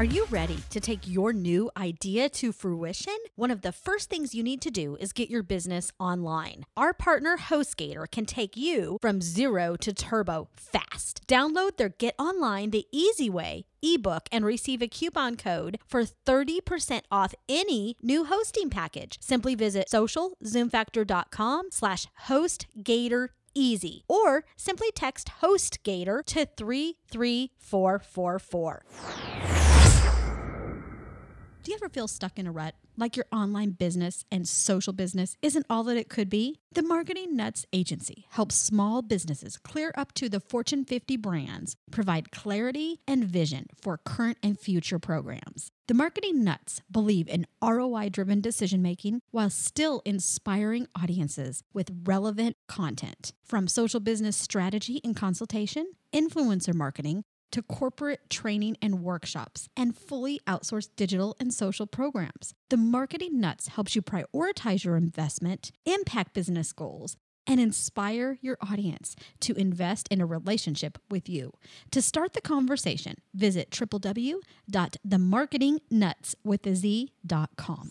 Are you ready to take your new idea to fruition? One of the first things you need to do is get your business online. Our partner HostGator can take you from zero to turbo fast. Download their Get Online the Easy Way ebook and receive a coupon code for 30% off any new hosting package. Simply visit socialzoomfactor.com slash hostgator easy or simply text hostgator to 33444. You ever feel stuck in a rut? Like your online business and social business isn't all that it could be? The Marketing Nuts Agency helps small businesses clear up to the Fortune 50 brands, provide clarity and vision for current and future programs. The Marketing Nuts believe in ROI driven decision making while still inspiring audiences with relevant content. From social business strategy and consultation, influencer marketing, to corporate training and workshops and fully outsourced digital and social programs. The Marketing Nuts helps you prioritize your investment, impact business goals, and inspire your audience to invest in a relationship with you. To start the conversation, visit www.themarketingnutswithaz.com.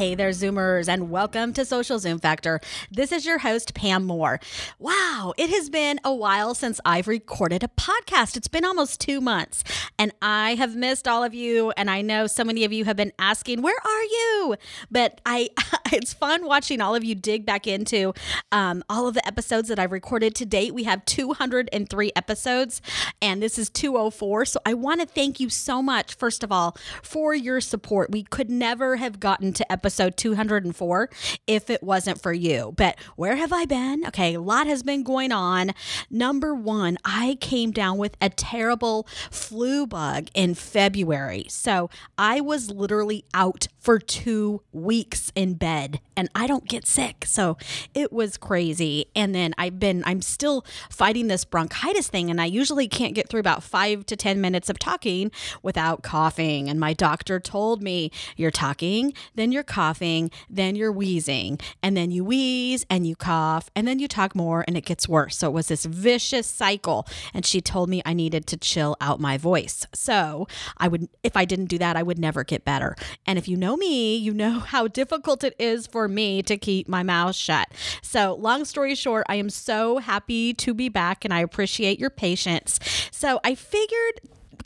Hey there, Zoomers, and welcome to Social Zoom Factor. This is your host, Pam Moore. Wow, it has been a while since I've recorded a podcast. It's been almost two months, and I have missed all of you. And I know so many of you have been asking, Where are you? But I, it's fun watching all of you dig back into um, all of the episodes that I've recorded to date. We have 203 episodes, and this is 204. So I want to thank you so much, first of all, for your support. We could never have gotten to episode episode 204 if it wasn't for you. But where have I been? Okay, a lot has been going on. Number one, I came down with a terrible flu bug in February. So I was literally out for two weeks in bed and I don't get sick. So it was crazy. And then I've been, I'm still fighting this bronchitis thing. And I usually can't get through about five to 10 minutes of talking without coughing. And my doctor told me, You're talking, then you're coughing, then you're wheezing, and then you wheeze and you cough, and then you talk more and it gets worse. So it was this vicious cycle. And she told me I needed to chill out my voice. So I would, if I didn't do that, I would never get better. And if you know me, you know how difficult it is for me to keep my mouth shut. So, long story short, I am so happy to be back and I appreciate your patience. So, I figured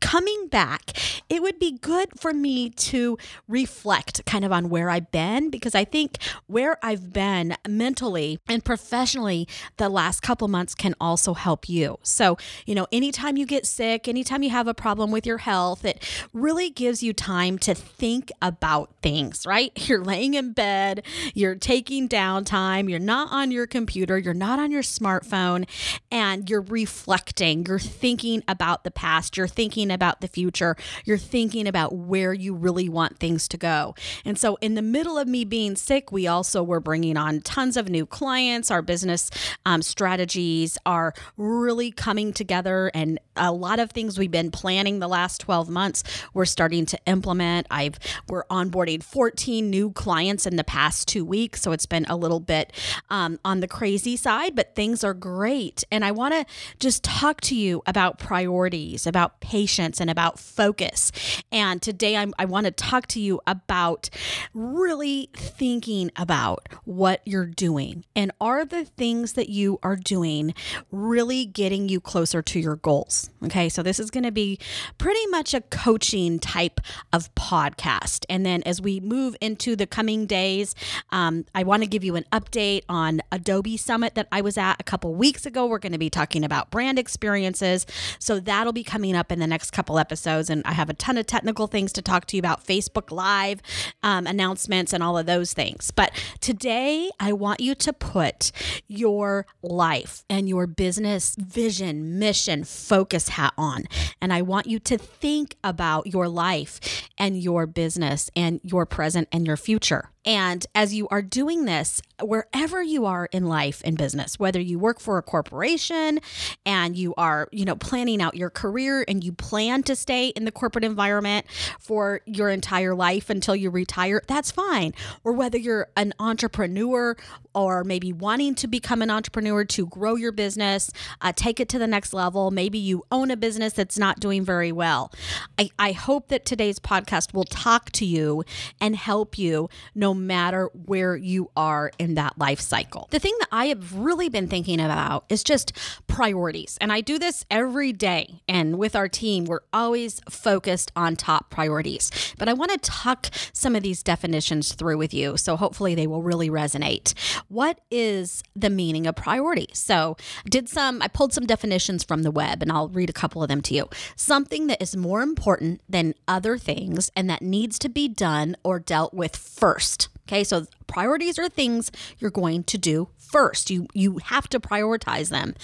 coming back, it would be good for me to reflect kind of on where I've been because I think where I've been mentally and professionally the last couple months can also help you. So, you know, anytime you get sick, anytime you have a problem with your health, it really gives you time to think about things, right? You're laying in bed, you're taking downtime, you're not on your computer, you're not on your smartphone, and you're reflecting, you're thinking about the past, you're thinking about the future, you're thinking about where you really want things to go. And so, in the middle of me being sick, we also were bringing on tons of new clients. Our business um, strategies are really coming together, and a lot of things we've been planning the last 12 months, we're starting to implement. I've we're onboarding 14 new clients in the past two weeks, so it's been a little bit um, on the crazy side, but things are great. And I want to just talk to you about priorities, about patience, and about focus. And today I'm, I want to talk to you about really thinking about what you're doing and are the things that you are doing really getting you closer to your goals. Okay, so this is going to be pretty much a coaching type of podcast. And then as we move into the coming days, um, I want to give you an update on Adobe Summit that I was at a couple weeks ago. We're going to be talking about brand experiences. So that'll be coming up in the next next couple episodes, and I have a ton of technical things to talk to you about Facebook Live um, announcements and all of those things. But today, I want you to put your life and your business vision, mission, focus hat on. And I want you to think about your life and your business and your present and your future. And as you are doing this, wherever you are in life and business, whether you work for a corporation and you are, you know, planning out your career and you plan to stay in the corporate environment for your entire life until you retire, that's fine. Or whether you're an entrepreneur or maybe wanting to become an entrepreneur to grow your business, uh, take it to the next level. Maybe you own a business that's not doing very well. I, I hope that today's podcast will talk to you and help you no matter where you are in that life cycle. The thing that I have really been thinking about is just priorities. And I do this every day. And with our team, we're always focused on top priorities. But I want to talk some of these definitions through with you. So hopefully they will really resonate. What is the meaning of priority? So did some, I pulled some definitions from the web and I'll read a couple of them to you. Something that is more important than other things and that needs to be done or dealt with first. Okay, so priorities are things you're going to do first. You you have to prioritize them.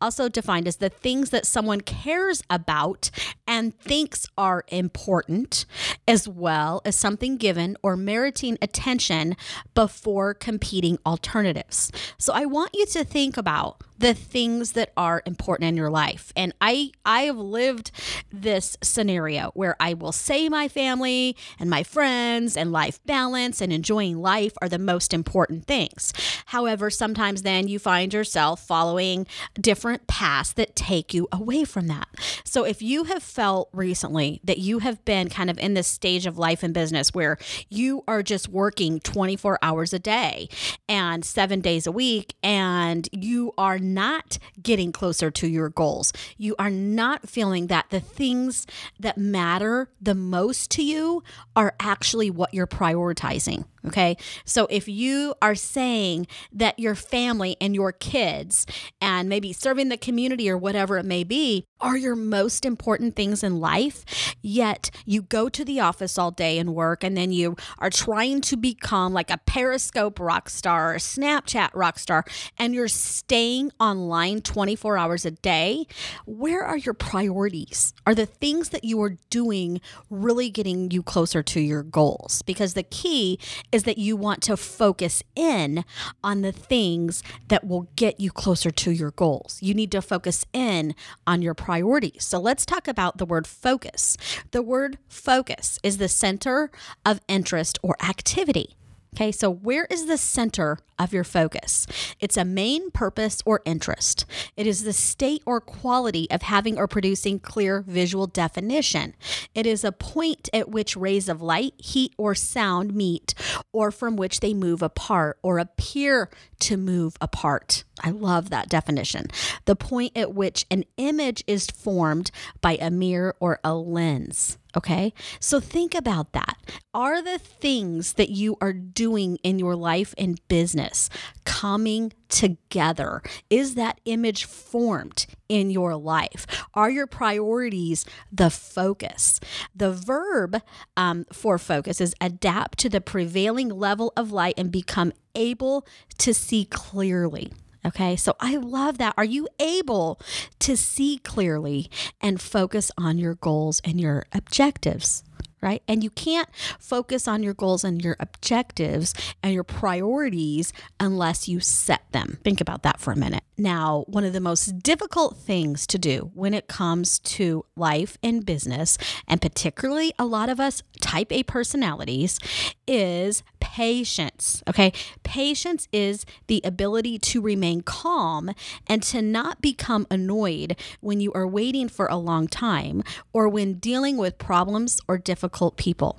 Also defined as the things that someone cares about and thinks are important, as well as something given or meriting attention before competing alternatives. So I want you to think about the things that are important in your life. And I I have lived this scenario where I will say my family and my friends and life balance and enjoying life are the most important things. However, sometimes then you find yourself following different paths that take you away from that. So if you have felt recently that you have been kind of in this stage of life and business where you are just working 24 hours a day and 7 days a week and you are not getting closer to your goals. You are not feeling that the things that matter the most to you are actually what you're prioritizing. Okay. So if you are saying that your family and your kids and maybe serving the community or whatever it may be are your most important things in life, yet you go to the office all day and work and then you are trying to become like a Periscope rock star or a Snapchat rock star and you're staying online 24 hours a day, where are your priorities? Are the things that you are doing really getting you closer to your goals? Because the key is that you want to focus in on the things that will get you closer to your goals. You need to focus in on your priorities. So let's talk about the word focus. The word focus is the center of interest or activity. Okay, so where is the center of your focus? It's a main purpose or interest. It is the state or quality of having or producing clear visual definition. It is a point at which rays of light, heat, or sound meet, or from which they move apart or appear to move apart. I love that definition. The point at which an image is formed by a mirror or a lens. Okay. So think about that. Are the things that you are doing in your life and business coming together? Is that image formed in your life? Are your priorities the focus? The verb um, for focus is adapt to the prevailing level of light and become able to see clearly. Okay, so I love that. Are you able to see clearly and focus on your goals and your objectives? Right? And you can't focus on your goals and your objectives and your priorities unless you set them. Think about that for a minute. Now, one of the most difficult things to do when it comes to life and business, and particularly a lot of us type A personalities, is patience. Okay. Patience is the ability to remain calm and to not become annoyed when you are waiting for a long time or when dealing with problems or difficult people.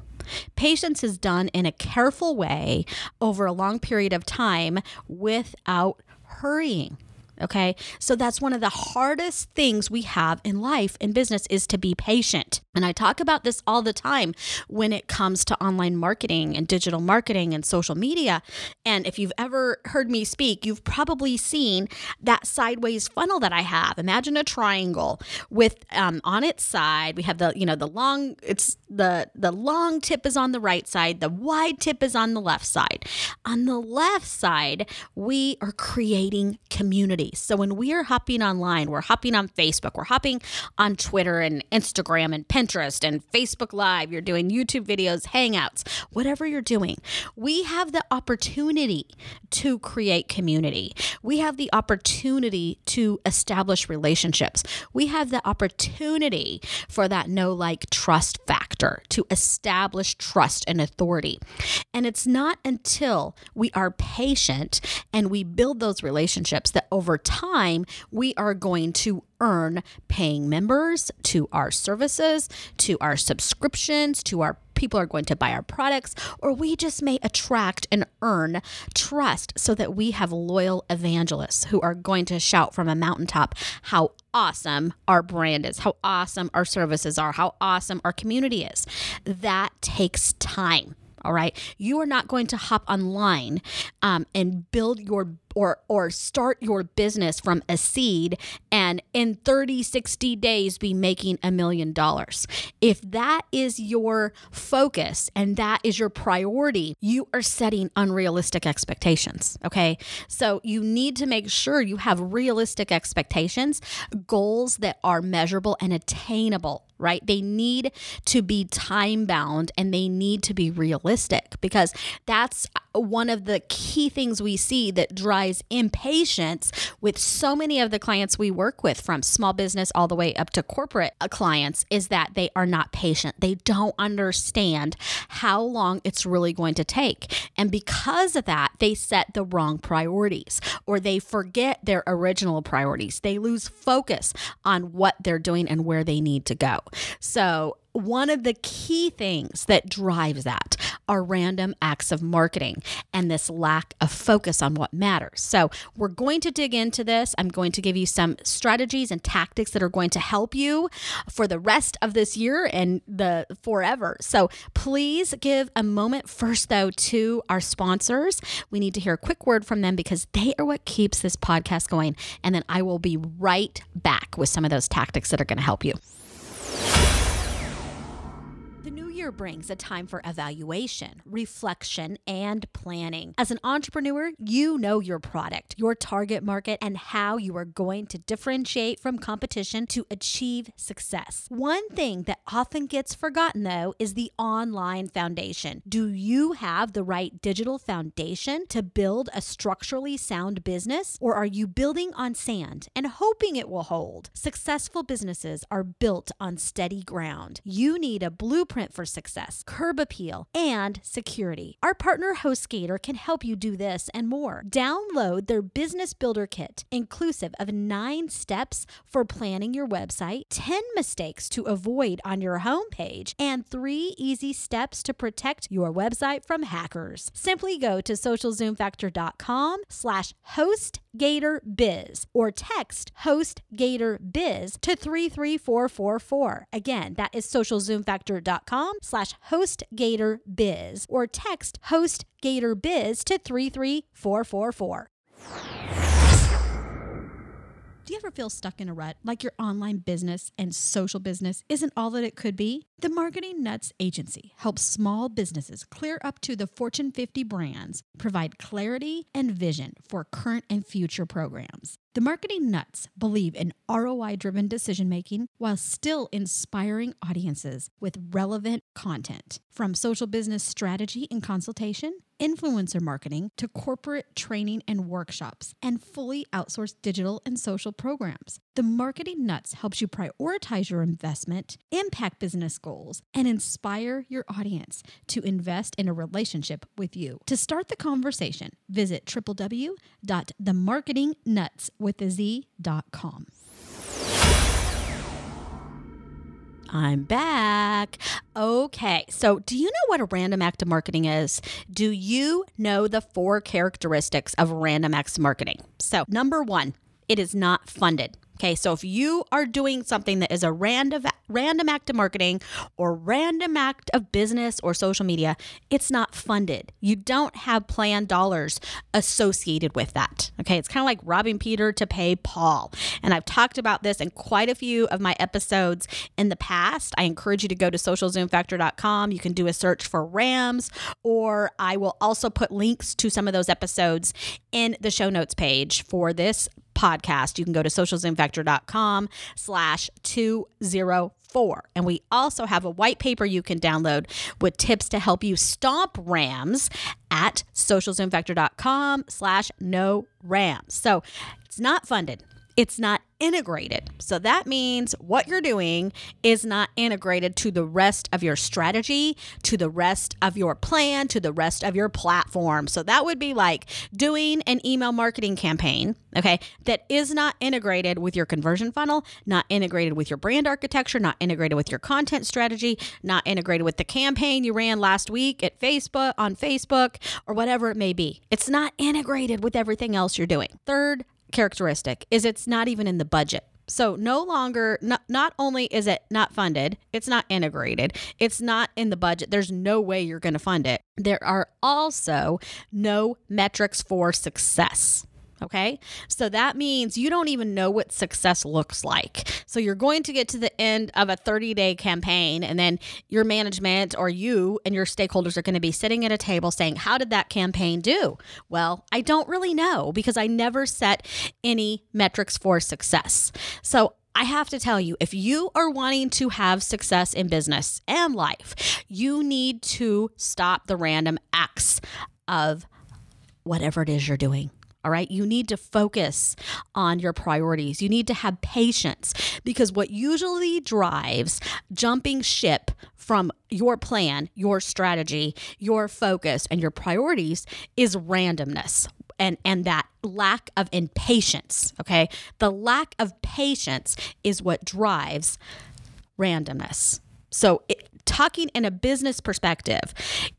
Patience is done in a careful way over a long period of time without hurrying. Okay. So that's one of the hardest things we have in life in business is to be patient. And I talk about this all the time when it comes to online marketing and digital marketing and social media. And if you've ever heard me speak, you've probably seen that sideways funnel that I have. Imagine a triangle with um, on its side, we have the, you know, the long, it's the, the long tip is on the right side, the wide tip is on the left side. On the left side, we are creating community so when we are hopping online, we're hopping on Facebook, we're hopping on Twitter and Instagram and Pinterest and Facebook Live, you're doing YouTube videos, Hangouts, whatever you're doing, we have the opportunity to create community. We have the opportunity to establish relationships. We have the opportunity for that know like trust factor to establish trust and authority. And it's not until we are patient and we build those relationships that over time, we are going to earn paying members to our services, to our subscriptions, to our people are going to buy our products, or we just may attract and earn trust so that we have loyal evangelists who are going to shout from a mountaintop how awesome our brand is, how awesome our services are, how awesome our community is. That takes time. All right. You are not going to hop online um, and build your or or start your business from a seed and in 30 60 days be making a million dollars if that is your focus and that is your priority you are setting unrealistic expectations okay so you need to make sure you have realistic expectations goals that are measurable and attainable right? They need to be time bound and they need to be realistic because that's one of the key things we see that drives impatience with so many of the clients we work with from small business all the way up to corporate clients is that they are not patient. They don't understand how long it's really going to take. And because of that, they set the wrong priorities or they forget their original priorities. They lose focus on what they're doing and where they need to go. So, one of the key things that drives that are random acts of marketing and this lack of focus on what matters. So, we're going to dig into this. I'm going to give you some strategies and tactics that are going to help you for the rest of this year and the forever. So, please give a moment first, though, to our sponsors. We need to hear a quick word from them because they are what keeps this podcast going. And then I will be right back with some of those tactics that are going to help you the new year brings a time for evaluation, reflection, and planning. As an entrepreneur, you know your product, your target market, and how you are going to differentiate from competition to achieve success. One thing that often gets forgotten, though, is the online foundation. Do you have the right digital foundation to build a structurally sound business, or are you building on sand and hoping it will hold? Successful businesses are built on steady ground. You need a blueprint for success, curb appeal, and security. Our partner HostGator can help you do this and more. Download their Business Builder Kit, inclusive of nine steps for planning your website, 10 mistakes to avoid on your homepage, and three easy steps to protect your website from hackers. Simply go to socialzoomfactor.com slash hostgatorbiz or text host Gator Biz to 33444. Again, that is socialzoomfactor.com slash host Gator Biz or text host Gator Biz to 33444. Do you ever feel stuck in a rut, like your online business and social business isn't all that it could be? The Marketing Nuts Agency helps small businesses clear up to the Fortune 50 brands, provide clarity and vision for current and future programs. The Marketing Nuts believe in ROI driven decision making while still inspiring audiences with relevant content. From social business strategy and consultation, influencer marketing, to corporate training and workshops, and fully outsourced digital and social programs. The Marketing Nuts helps you prioritize your investment, impact business goals, and inspire your audience to invest in a relationship with you. To start the conversation, visit www.themarketingnutswithaz.com. I'm back. Okay, so do you know what a random act of marketing is? Do you know the four characteristics of random acts of marketing? So, number one, it is not funded. Okay, so if you are doing something that is a random random act of marketing or random act of business or social media, it's not funded. You don't have planned dollars associated with that. Okay, it's kind of like robbing Peter to pay Paul. And I've talked about this in quite a few of my episodes in the past. I encourage you to go to socialzoomfactor.com. You can do a search for RAMs, or I will also put links to some of those episodes in the show notes page for this podcast. You can go to socialzoomfactor.com slash 204. And we also have a white paper you can download with tips to help you stomp rams at socialzoomfactor.com slash no rams. So it's not funded. It's not integrated. So that means what you're doing is not integrated to the rest of your strategy, to the rest of your plan, to the rest of your platform. So that would be like doing an email marketing campaign, okay, that is not integrated with your conversion funnel, not integrated with your brand architecture, not integrated with your content strategy, not integrated with the campaign you ran last week at Facebook, on Facebook, or whatever it may be. It's not integrated with everything else you're doing. Third, characteristic is it's not even in the budget. So no longer not, not only is it not funded, it's not integrated, it's not in the budget. There's no way you're going to fund it. There are also no metrics for success. Okay. So that means you don't even know what success looks like. So you're going to get to the end of a 30 day campaign, and then your management or you and your stakeholders are going to be sitting at a table saying, How did that campaign do? Well, I don't really know because I never set any metrics for success. So I have to tell you, if you are wanting to have success in business and life, you need to stop the random acts of whatever it is you're doing. All right. You need to focus on your priorities. You need to have patience because what usually drives jumping ship from your plan, your strategy, your focus, and your priorities is randomness and and that lack of impatience okay the lack of patience is what drives randomness so talking in a business perspective,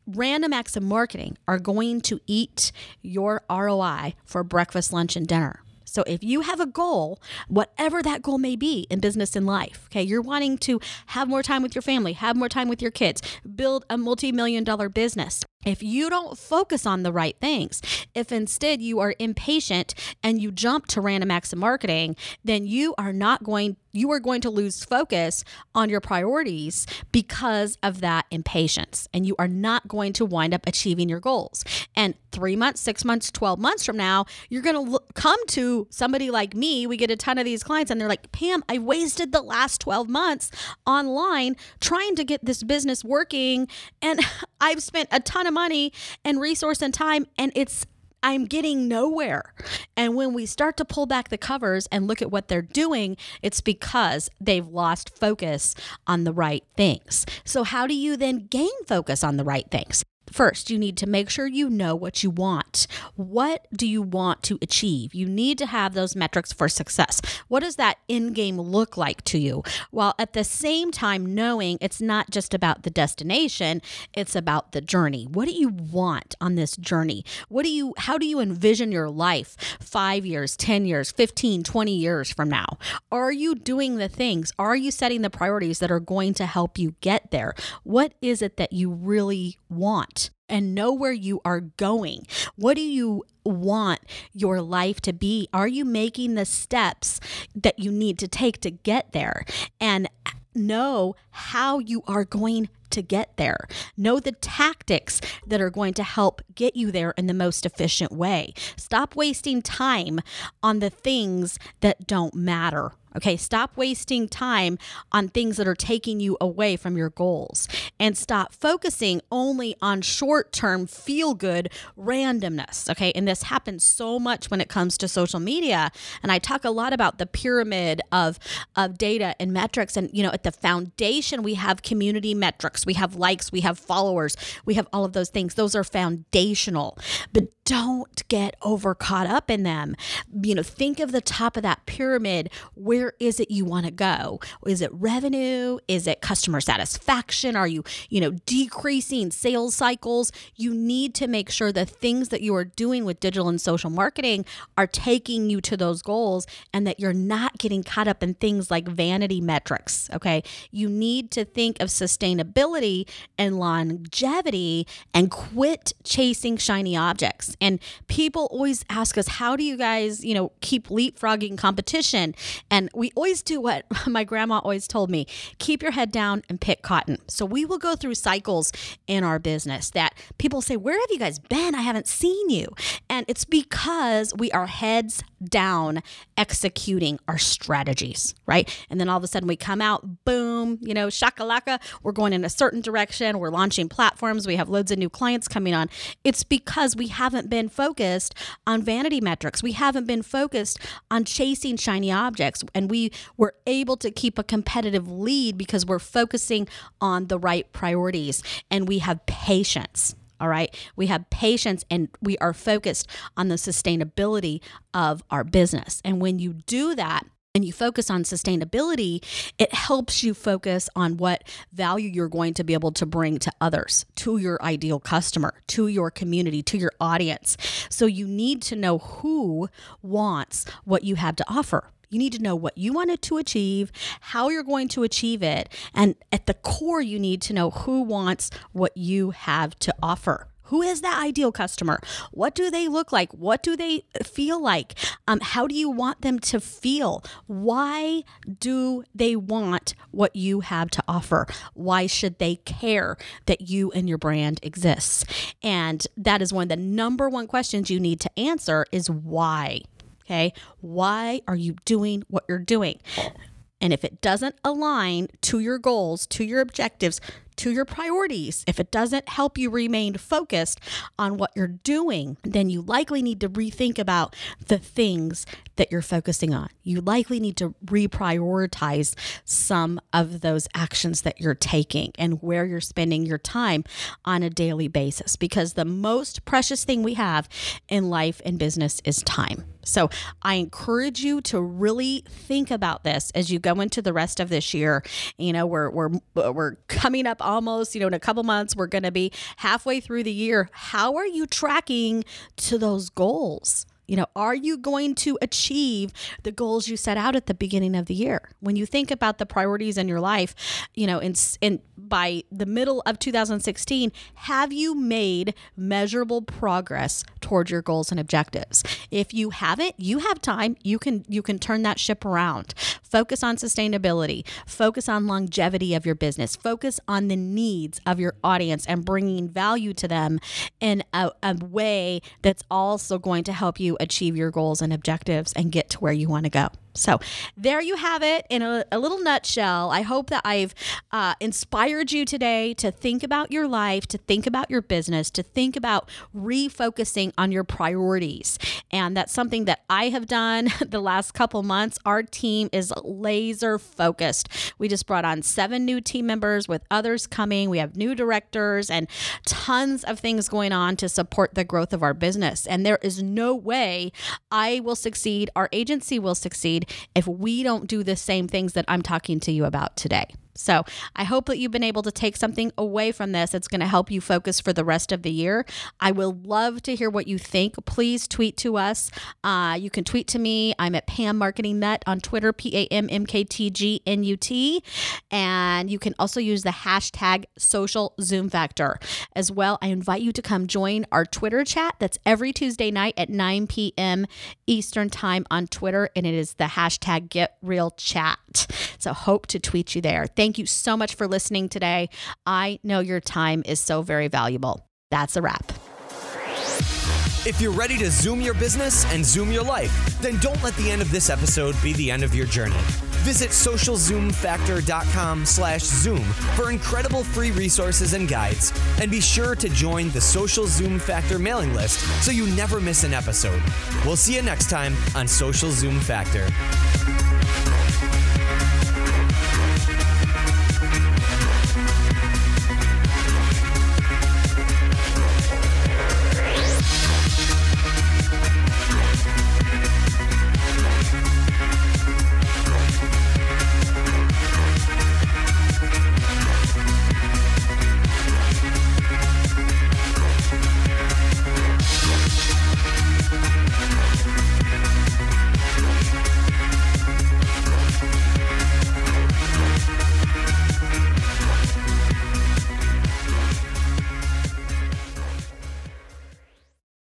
random acts of marketing are going to eat your ROI for breakfast, lunch, and dinner. So if you have a goal, whatever that goal may be in business and life, okay, you're wanting to have more time with your family, have more time with your kids, build a multi million dollar business. If you don't focus on the right things, if instead you are impatient and you jump to random acts of marketing, then you are not going you are going to lose focus on your priorities because of that impatience and you are not going to wind up achieving your goals. And 3 months, 6 months, 12 months from now, you're going to come to somebody like me. We get a ton of these clients and they're like, "Pam, I wasted the last 12 months online trying to get this business working and I've spent a ton of money and resource and time and it's I'm getting nowhere. And when we start to pull back the covers and look at what they're doing, it's because they've lost focus on the right things. So, how do you then gain focus on the right things? First, you need to make sure you know what you want. What do you want to achieve? You need to have those metrics for success. What does that end game look like to you? While at the same time knowing it's not just about the destination, it's about the journey. What do you want on this journey? What do you how do you envision your life 5 years, 10 years, 15, 20 years from now? Are you doing the things? Are you setting the priorities that are going to help you get there? What is it that you really want? And know where you are going. What do you want your life to be? Are you making the steps that you need to take to get there? And know how you are going to get there. Know the tactics that are going to help get you there in the most efficient way. Stop wasting time on the things that don't matter. Okay, stop wasting time on things that are taking you away from your goals and stop focusing only on short term feel good randomness. Okay, and this happens so much when it comes to social media. And I talk a lot about the pyramid of, of data and metrics. And, you know, at the foundation, we have community metrics, we have likes, we have followers, we have all of those things. Those are foundational. But don't get over caught up in them. You know, think of the top of that pyramid. Where is it you want to go? Is it revenue? Is it customer satisfaction? Are you, you know, decreasing sales cycles? You need to make sure the things that you are doing with digital and social marketing are taking you to those goals and that you're not getting caught up in things like vanity metrics. Okay. You need to think of sustainability and longevity and quit chasing shiny objects. And people always ask us, how do you guys, you know, keep leapfrogging competition? And we always do what my grandma always told me keep your head down and pick cotton. So we will go through cycles in our business that people say, Where have you guys been? I haven't seen you. And it's because we are heads down executing our strategies, right? And then all of a sudden we come out, boom, you know, shakalaka, we're going in a certain direction, we're launching platforms, we have loads of new clients coming on. It's because we haven't been focused on vanity metrics. We haven't been focused on chasing shiny objects and we were able to keep a competitive lead because we're focusing on the right priorities and we have patience. All right. We have patience and we are focused on the sustainability of our business. And when you do that, and you focus on sustainability, it helps you focus on what value you're going to be able to bring to others, to your ideal customer, to your community, to your audience. So you need to know who wants what you have to offer. You need to know what you wanted to achieve, how you're going to achieve it, and at the core, you need to know who wants what you have to offer. Who is that ideal customer? What do they look like? What do they feel like? Um, how do you want them to feel? Why do they want what you have to offer? Why should they care that you and your brand exists? And that is one of the number one questions you need to answer is why. Okay. Why are you doing what you're doing? And if it doesn't align to your goals, to your objectives, to your priorities, if it doesn't help you remain focused on what you're doing, then you likely need to rethink about the things that you're focusing on. You likely need to reprioritize some of those actions that you're taking and where you're spending your time on a daily basis because the most precious thing we have in life and business is time. So I encourage you to really think about this as you go into the rest of this year. You know, we're we're we're coming up almost, you know, in a couple months we're going to be halfway through the year. How are you tracking to those goals? You know, are you going to achieve the goals you set out at the beginning of the year? When you think about the priorities in your life, you know, in by the middle of 2016, have you made measurable progress towards your goals and objectives? If you haven't, you have time. You can you can turn that ship around. Focus on sustainability. Focus on longevity of your business. Focus on the needs of your audience and bringing value to them in a, a way that's also going to help you achieve your goals and objectives and get to where you want to go. So, there you have it in a, a little nutshell. I hope that I've uh, inspired you today to think about your life, to think about your business, to think about refocusing on your priorities. And that's something that I have done the last couple months. Our team is laser focused. We just brought on seven new team members with others coming. We have new directors and tons of things going on to support the growth of our business. And there is no way I will succeed, our agency will succeed if we don't do the same things that I'm talking to you about today. So I hope that you've been able to take something away from this. It's going to help you focus for the rest of the year. I will love to hear what you think. Please tweet to us. Uh, you can tweet to me. I'm at Pam Marketing Nut on Twitter, P A M M K T G N U T. And you can also use the hashtag social zoom factor. As well, I invite you to come join our Twitter chat. That's every Tuesday night at 9 p.m. Eastern Time on Twitter. And it is the hashtag Get Real Chat. So hope to tweet you there. Thank you so much for listening today. I know your time is so very valuable. That's a wrap. If you're ready to zoom your business and zoom your life, then don't let the end of this episode be the end of your journey. Visit socialzoomfactor.com slash zoom for incredible free resources and guides. And be sure to join the Social Zoom Factor mailing list so you never miss an episode. We'll see you next time on Social Zoom Factor.